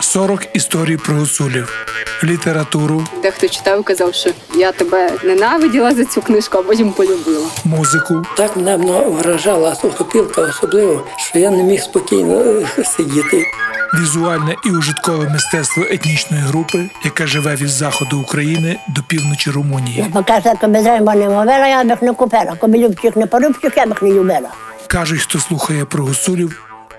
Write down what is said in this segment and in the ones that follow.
40 історій про гуцулів, літературу, Дехто читав казав, що я тебе ненавиділа за цю книжку, а потім полюбила. музику, Так мене вражала сухопілка особливо, що я не міг спокійно е, сидіти. візуальне і ужиткове мистецтво етнічної групи, яка живе від заходу України до півночі Румунії. Покаже, коли займа не мовила, я б їх не купила. Коли любчих не порубчих, я б їх не любила. Кажуть, хто слухає про гуцулів,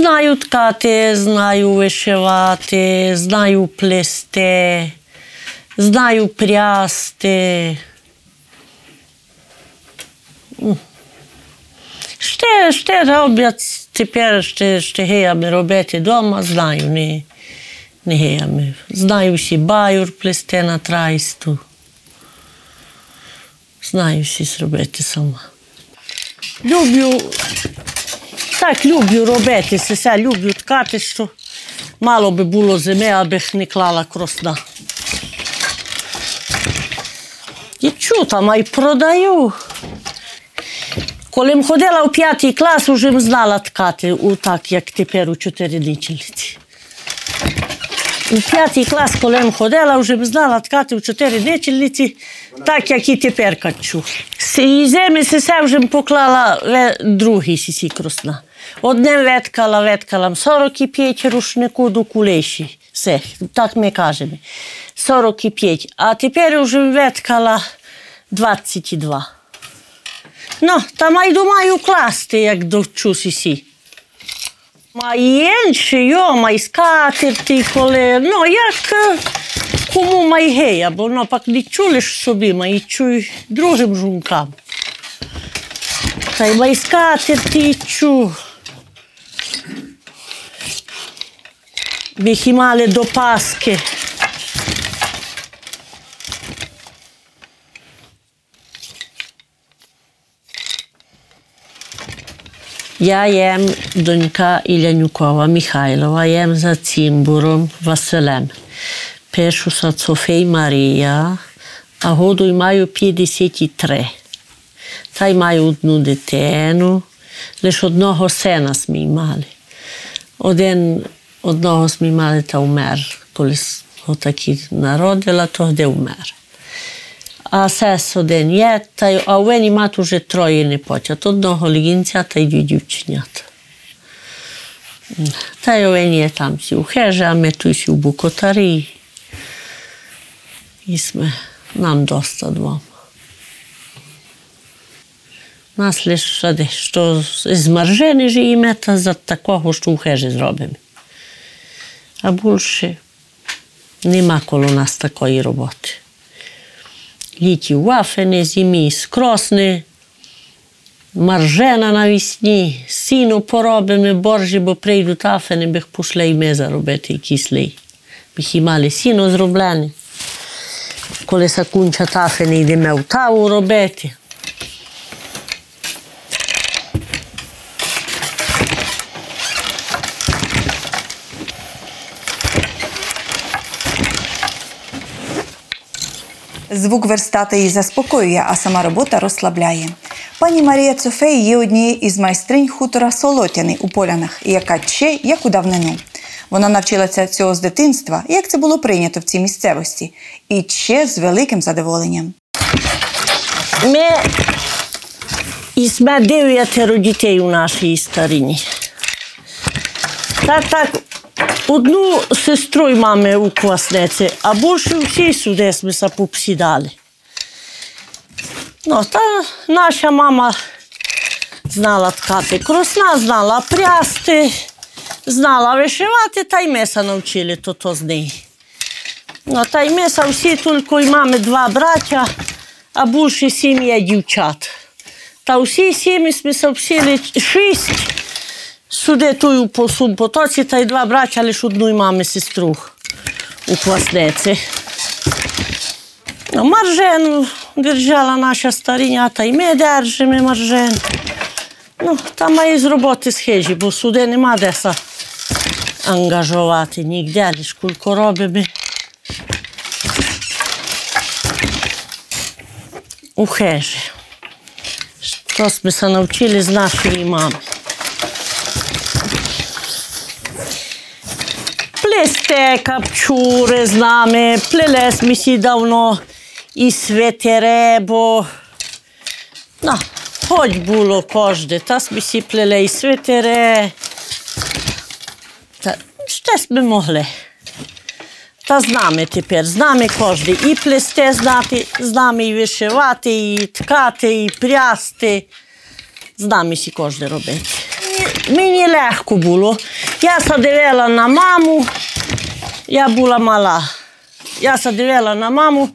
Знаю ткати, знаю вишивати, знаю плести, знаю прясти. Ще, ще роблять тепер ще, ще геями робити вдома, знаю, не, не геями. Знаю всі баюр плести на трайсту. Знаю всі зробити сама. Люблю так люблю робити, все люблю ткати, що мало би було зими, аби не клала кросна. І чу там, а й продаю. Коли м ходила у п'ятий клас, вже знала ткати, так, як тепер у чотириничниці. У п'ятий клас, коли ходила, вже м знала ткати у чотириничниці, так, як і тепер качу. І зими се вже поклала другий сісі кросна. Одним веткала м 45 рушнику до кулеші. Все, так ми кажемо. 45. А тепер вже м веткала 22. Ну, та майду маю класти, як довчу сісі. Ма інші, йо, май скатерти, коли, ну, як е, кому май гея, бо ну, пак не чулиш собі, май чуй другим жункам. Та й май скатерти чу. Біхі мали до Паски. Я jem донька Ілянюкова Михайлова, jem за цимбуром Василем. Пишуся Софій Марія, а году й маю 53. Та й маю одну дитину, лише одного сина ми мали. Один одного ми мали та вмер. Коли отакі народила, то де вмер. А сес один є, та а мене мати вже троє не почат. Одного лігінця та й дві. Та й мене є там всі у хеже, а ми тут всі у Букотарі. І сме, нам доста двом. Нас лише що з маржини живемо, та за такого, що у хежі зробимо. А більше нема коло нас такої роботи літі вафени, зимі скросни, маржена навісні, сіно поробимо боржі, бо прийдуть афени, бих пішли і ми заробити якісь лей. Бих і мали сіно зроблене. Коли закінчать афени, йдемо в таву робити. Звук верстата її заспокоює, а сама робота розслабляє. Пані Марія Цофей є однією із майстринь хутора Солотяни у Полянах, яка ще як у давнину. Вона навчилася цього з дитинства, як це було прийнято в цій місцевості, і ще з великим задоволенням. Ми і сме дев'ятеро дітей у нашій старині. Та так, одну сестру й мами у класниці, а більше всі сюди ми попсідали. Ну, та наша мама знала ткати кросна, знала прясти, знала вишивати, та й ми се навчили то, то з неї. Ну, та й ми са всі тільки й мами два браття, а більше сім'я дівчат. Та всі сім'ї ми всіли шість. Сюди тую по сум потоці, та й два браття, лише одну і мами сестру у Кваснеці. No, Маржену держала наша старінята, і ми держимо маржен. Ну, там має з роботи схижі, бо сюди нема де се ангажувати ніде, лише кулько робимо. У хижі. Що ми се навчили з нашої мами. З нами, плелес ми сі давно і свитере, бо ну, хоч було кожне, та ми сі плели і свитере. Та ще ми могли. Та з нами тепер, з нами кожен. І плести знати, з нами і вишивати, і ткати, і прясти. З нами сі кожен робити. Мені легко було. Я се на маму, я була мала. Я се дивила на маму,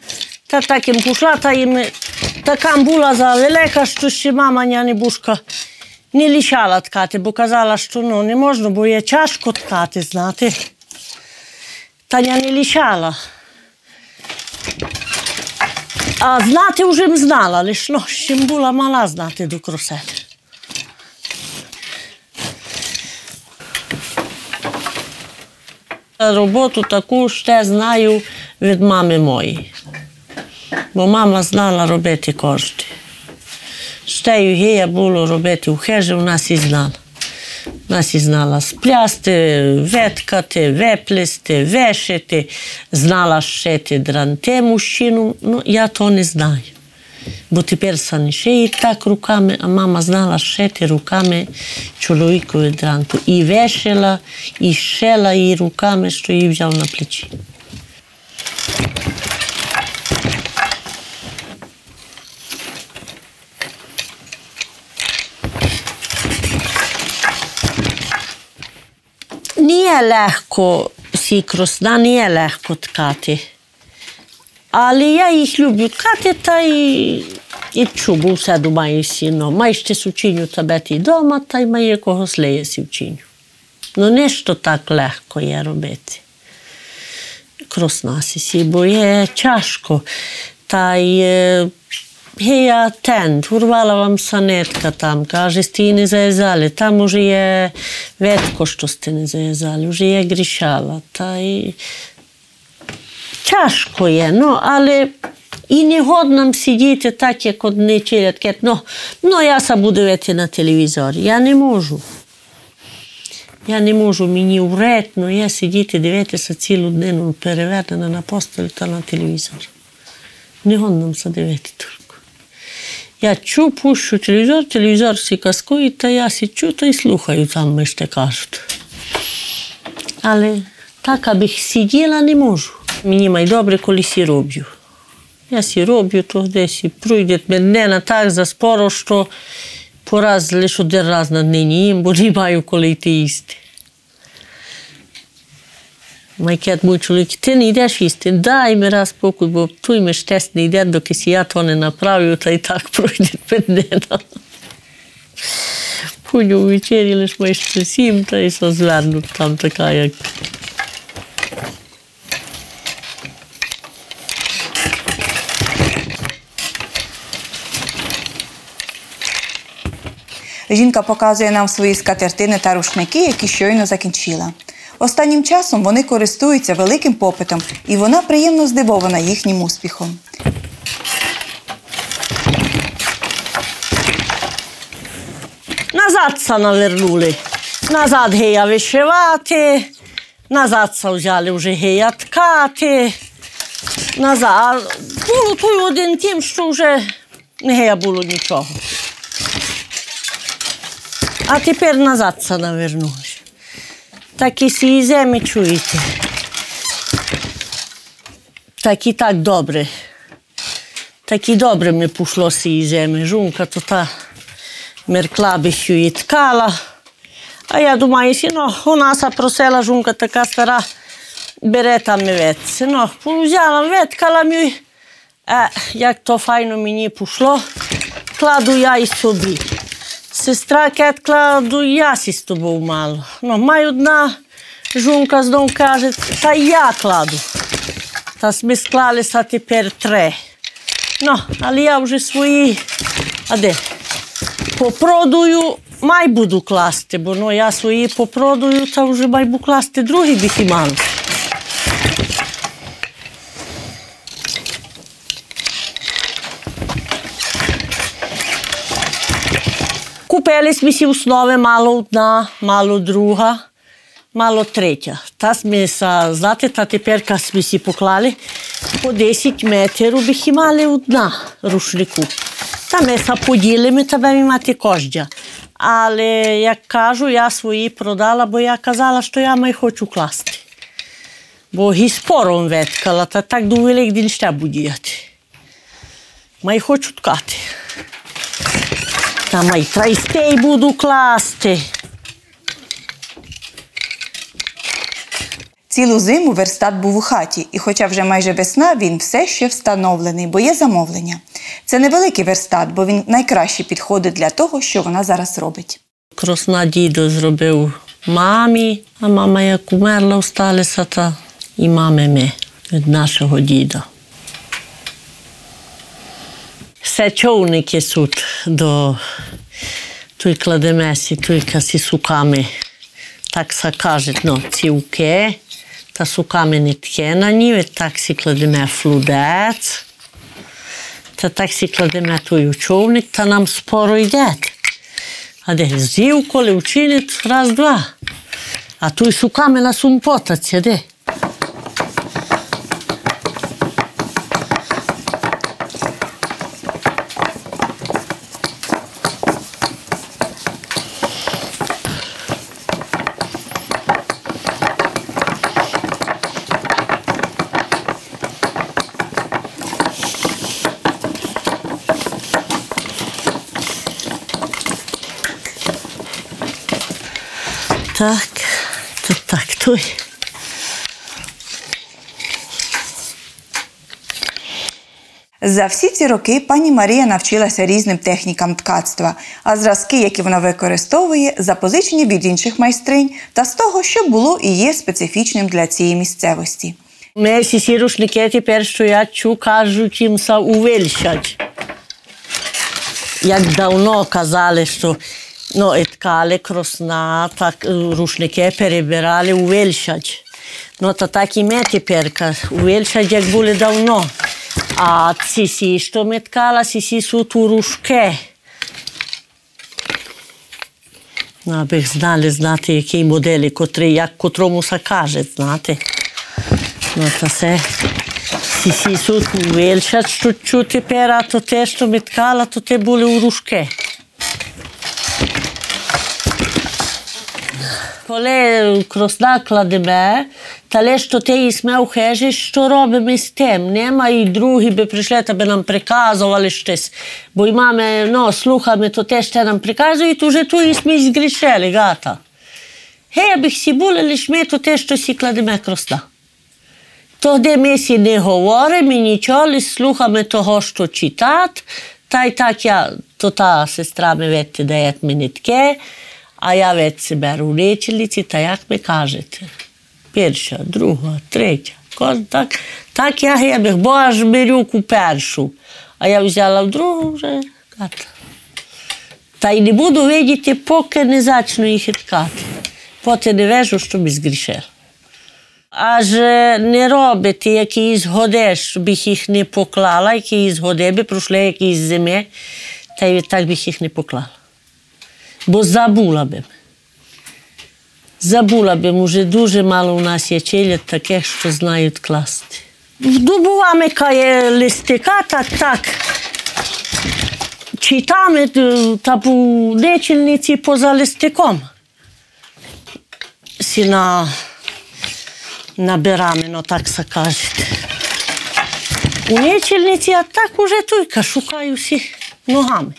та так їм пішла, та їм така була завелика, що ще мама не бушка не лишала ткати, бо казала, що ну, не можна, бо є тяжко ткати, знати. Та я не лишала. А знати вже знала, лиш ну, ще була мала знати до кросет. Роботу таку ще знаю від мами моєї. Бо мама знала робити кожен. Ще й гея було робити хижі, у нас і знала. Нас і знала сплясти, веткати, веплести, вешити, знала шити дранте мужчину. Ну, я то не знаю. Бутиперсани ше и так руками, а мама знала шете руками човекови дранту. И вешела, и шела, и руками, што ја взял на плечи. Nije lehko, si kroz dan nije lehko tkati. Ali ja їх люблю ткати та і, і чубу все думаю сіно. Май ще сучиню тебе ти дома, та й має кого слеє сівчиню. Ну, не що так легко є робити. Кросна сі, бо є тяжко. Та й я тент, урвала вам санетка там, каже, сті не зав'язали. Там уже є ветко, що сте не зав'язали, вже є грішала. Та й тяжко є, ну, але і не годно сидіти так, як одні челядки. Ну, ну, я се буду дивити на телевізор. Я не можу. Я не можу, мені вредно, я сидіти, дивитися цілу днину перевернена на постель та на телевізор. Не годно се дивити тільки. Я чу, пущу телевізор, телевізор всі казкує, та я січу та й слухаю, там ми ще кажуть. Але так, аби сиділа, не можу. Мені май добре, коли сі роблю. Я сі роблю, то десь і пройде днена так заспоро, що пораз лише один раз на днині їм, бо не маю коли йти їсти. Майкет мій чоловік, ти не йдеш їсти, дай ми раз покуй, бо той ми штест не йде, доки сі я то не направлю, та й так пройде днена. Пуню вечері лише май ще сім, та й со звернуть там така, як Жінка показує нам свої скатертини та рушники, які щойно закінчила. Останнім часом вони користуються великим попитом, і вона приємно здивована їхнім успіхом. Назад се навернули. Назад гея вишивати, назад се взяли вже гея ткати. Назад. Було той один тим, що вже не гея було нічого. А тепер назад се навернули. Так і сі землі чуєте. Так і так добре. Так і добре ми пішло землі. Жунка то та меркла би і ткала. А я думаю, сі, ну, у нас просила жунка така стара, бере там ми ветце. Ну, взяла, веткала ми. Е, як то файно мені пішло, кладу я і собі. Сестра кет кладу я сі з тобою мало. Ну, маю одна жунка знов каже, та я кладу. Та ми склалися тепер три. Ну, але я вже свої, а де? Попродую, май буду класти, бо ну, я свої попродую, та вже май буду класти другі біхі Купили ми си основи мало одна, мало друга, мало третя. Та сме са, знате, та тепер ка сме си поклали по 10 метрів бих мали одна рушнику. Та ми са поділимо, та бе мати кождя. Але, як кажу, я свої продала, бо я казала, що я май хочу класти. Бо ги спором веткала, та так до Великдень ще будіяти. Май хочу ткати. Та май трайстей буду класти. Цілу зиму верстат був у хаті, і хоча вже майже весна, він все ще встановлений, бо є замовлення. Це невеликий верстат, бо він найкраще підходить для того, що вона зараз робить. Кросна дідо зробив мамі, а мама як умерла, осталися та і мами ми від нашого діда. сечовники суд до тој кладемеси, тој каси сукаме, так са кажет но цивке, та сукамени тке на ниве, так си кладеме флудец, та так си кладеме тој учовник, та нам споро идет. А де зивко ли учинит раз-два, а тој сукаме на сум потац, де. Той. За всі ці роки пані Марія навчилася різним технікам ткацтва, а зразки, які вона використовує, запозичені від інших майстринь та з того, що було і є специфічним для цієї місцевості. Ми всі ці рушники тепер, що я чу, кажуть, їм са. Як давно казали, що ткали кросна, так е, рушники перебирали то так і ми тепер, ка- увельшать, як були давно. А ці сі, що ми ткала, ці сі суть у рушки. Ну, аби знали, знати, які моделі, котрі, як котрому се каже, знати. Ну, та се си си сут вельшат, що чу тепер, а то те, що ми ткала, то те були у рушки. Коли кросна кладеме, та лиш що і сме у що робимо з тим? Нема і другі би прийшли, та би нам приказували щось. Бо й мами, ну, слухами, то те ще нам приказують, уже ту і сме згрішили, гата. Гей, аби всі були, лиш ми то те, що сі кладеме кросна. Тоді ми сі не говоримо і нічого, лиш слухаме того, що читат. Та й так я, то та сестра ми вете дає мені таке, а я вет се беру речелиці, та як ми кажете. Перша, друга, третя. Так, так я гебих, бо аж беру ку першу. А я взяла в другу вже ката. Та й не буду видіти, поки не почну їх ткати. Поки не вежу, що ми згрішили. Аж е, не робити якісь годи, щоб їх не поклала, якісь годи би пройшли якісь зими, та й так би їх не поклала. Бо забула. Забула би, може, дуже мало у нас є челядь таких, що знають класти. Добувами кає листика, так, так. Читами е, та по нечільниці поза листиком. Сі на набираме, ну так се кажете. У нечельниці, а так уже туйка шукаю всі ногами.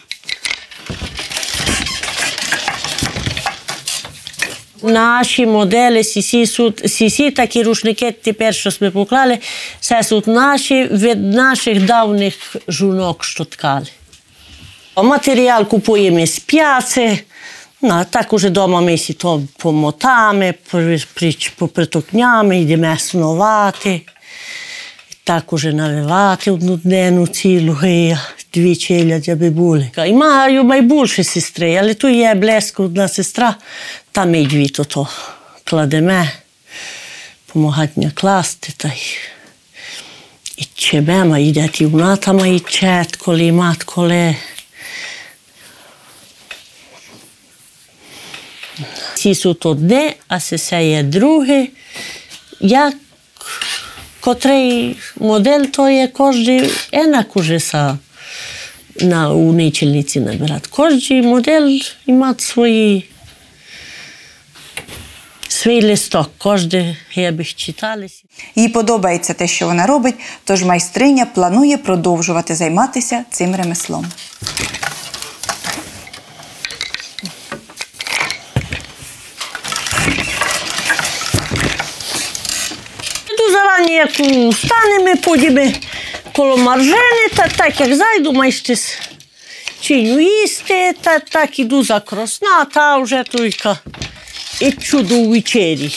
Наші моделі, сісі такі рушники тепер, що ми поклали, це суть наші від наших давніх жунок, що ткали. Матеріал купуємо з п'яци. Ну, так уже вдома ми сі то помотами, при- при- попритокнями, йдемо снувати. Так уже навивати одну днину цілу гея, дві челядь, аби були. І маю найбільше сестри, але тут є близько одна сестра, там і дві то, то кладемо, помагати мені класти. Та й і чебема, йде ті вната мої чет, коли мат, коли. Ці суть одне, а се є друге. Як котрий модель, то є кожен енак уже на уничельниці набирати. Кожен модель має свої свій листок, кожен я би читалися. Їй подобається те, що вона робить, тож майстриня планує продовжувати займатися цим ремеслом. Йду зарані, як встанемо, подіби коло маржени, та так як зайду, майстись чиню їсти, та так іду за кросна, та вже тільки і чудо у вечері.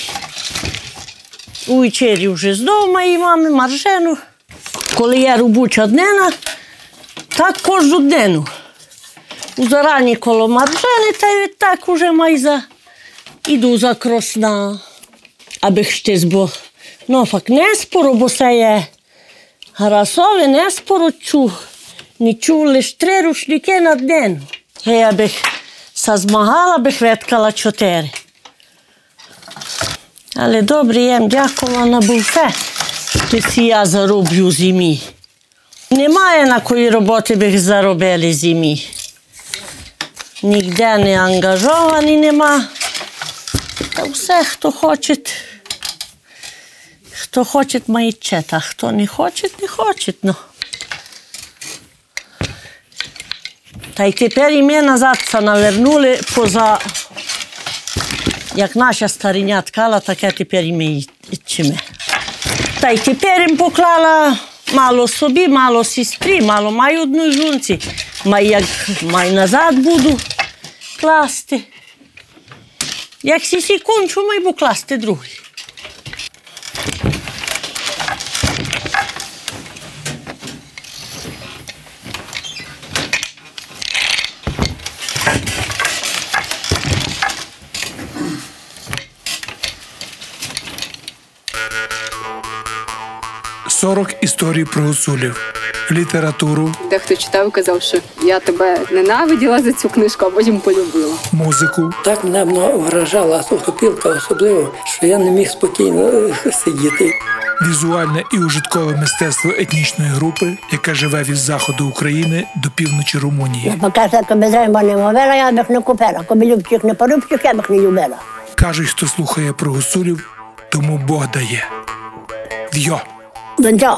У вечері вже знову моїй мами маржену. Коли я робоча днина, так кожну днину. У зарані коло маржени, та й так уже майза іду за кросна аби хтось бо ну фак не спору, бо це є гарасове, не спору чу. Не чув лише три рушники на день. Я би се змагала, би хветкала чотири. Але добре, я їм дякувала буфе, що ці я зароблю зимі. Немає на кої роботи би заробили зимі. Ніде не ангажовані нема. Та все, хто хоче, хто хоче, має чет, а хто не хоче, не хоче. Ну. Та й тепер і ми назад це навернули поза, як наша стариня ткала, таке тепер і ми чиме. Та й тепер їм поклала мало собі, мало сестрі, мало маю одну жінці. Май як май назад буду класти. Як сесі кончу, май класти другий. – 40 історій про гуцулів, літературу, Дехто читав казав, що я тебе ненавиділа за цю книжку, а потім полюбила. музику, Так мене воно вражала сухопілка особливо, що я не міг спокійно е, сидіти. Візуальне і ужиткове мистецтво етнічної групи, яка живе від заходу України до півночі Румунії. Без риба не мовила, я б їх не купила. Коби любчих не порубчих, я б їх не любила. Кажуть, хто слухає про гусулів, тому Бог дає. В'йо! Донця,